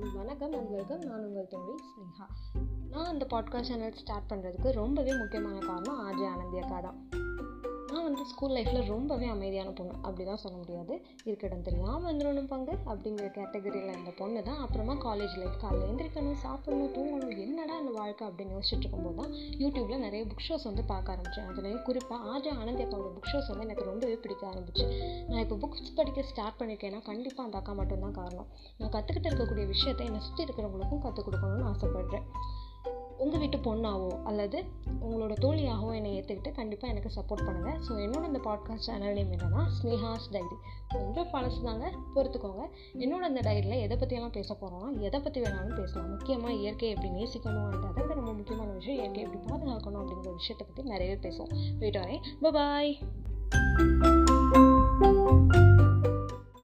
வணக்கம் and welcome நான் உங்கள் தோழி ஸ்னேஹா நான் அந்த பாட்காஸ்ட் சேனல் ஸ்டார்ட் பண்ணுறதுக்கு ரொம்பவே முக்கியமான காரணம் ஆர்ஜி ஆனந்தி அக்கா தான். நான் வந்து ஸ்கூல் லைஃப்பில் ரொம்பவே அமைதியான பொண்ணு. அப்படி தான் சொல்ல முடியாது. இருக்கட்டும் தெரியாமல் வந்துடணும் பங்கு அப்படிங்கிற கேட்டகரியில் இந்த பொண்ணு தான் அப்புறமா காலேஜ் லைஃப் காலையில் எந்திரிக்கணும் சாப்பிடணும் தூங்கணும் என்னடா இருக்குது அப்படின்னு யோசிச்சுட்டு இருக்கும்போது தான் யூடியூப்பில் நிறைய புக் ஷோஸ் வந்து பார்க்க ஆரம்பித்தேன் அதுலேயும் குறிப்பாக ஆர்ஜே ஆனந்தி அக்காவோட புக் ஷோஸ் வந்து எனக்கு ரொம்பவே பிடிக்க ஆரம்பிச்சு. நான் இப்போ புக்ஸ் படிக்க ஸ்டார்ட் பண்ணியிருக்கேன்னா கண்டிப்பாக அந்த அக்கா மட்டும்தான் காரணம். நான் கற்றுக்கிட்டு இருக்கக்கூடிய விஷயத்தை என்னை சுற்றி இருக்கிறவங்களுக்கும் கற்றுக் கொடுக்கணும்னு ஆசைப்பட்றேன். உங்கள் வீட்டு பொண்ணாவோ அல்லது உங்களோட தோழியாகவும் என்னை ஏற்றுக்கிட்டு கண்டிப்பாக எனக்கு சப்போர்ட் பண்ணுங்கள் ஸோ என்னோட இந்த பாட்காஸ்ட் சேனல் நேம் என்னன்னா ஸ்னேஹாஸ் டைரி. கொஞ்சம் பழசு தாங்க பொறுத்துக்கோங்க. என்னோட இந்த டைரியில் எதை பற்றியெல்லாம் பேச போகிறோம்னா எதை பற்றி வேணாலும் பேசலாம். முக்கியமாக இயற்கையை எப்படி நேசிக்கணும் விட ரொம்ப முக்கியமான விஷயம் இயற்கையை எப்படி பாதுகாக்கணும் அப்படிங்கிற விஷயத்தை பற்றி நிறையவே பேசுவோம். போயிட்டு வரேன். பாய்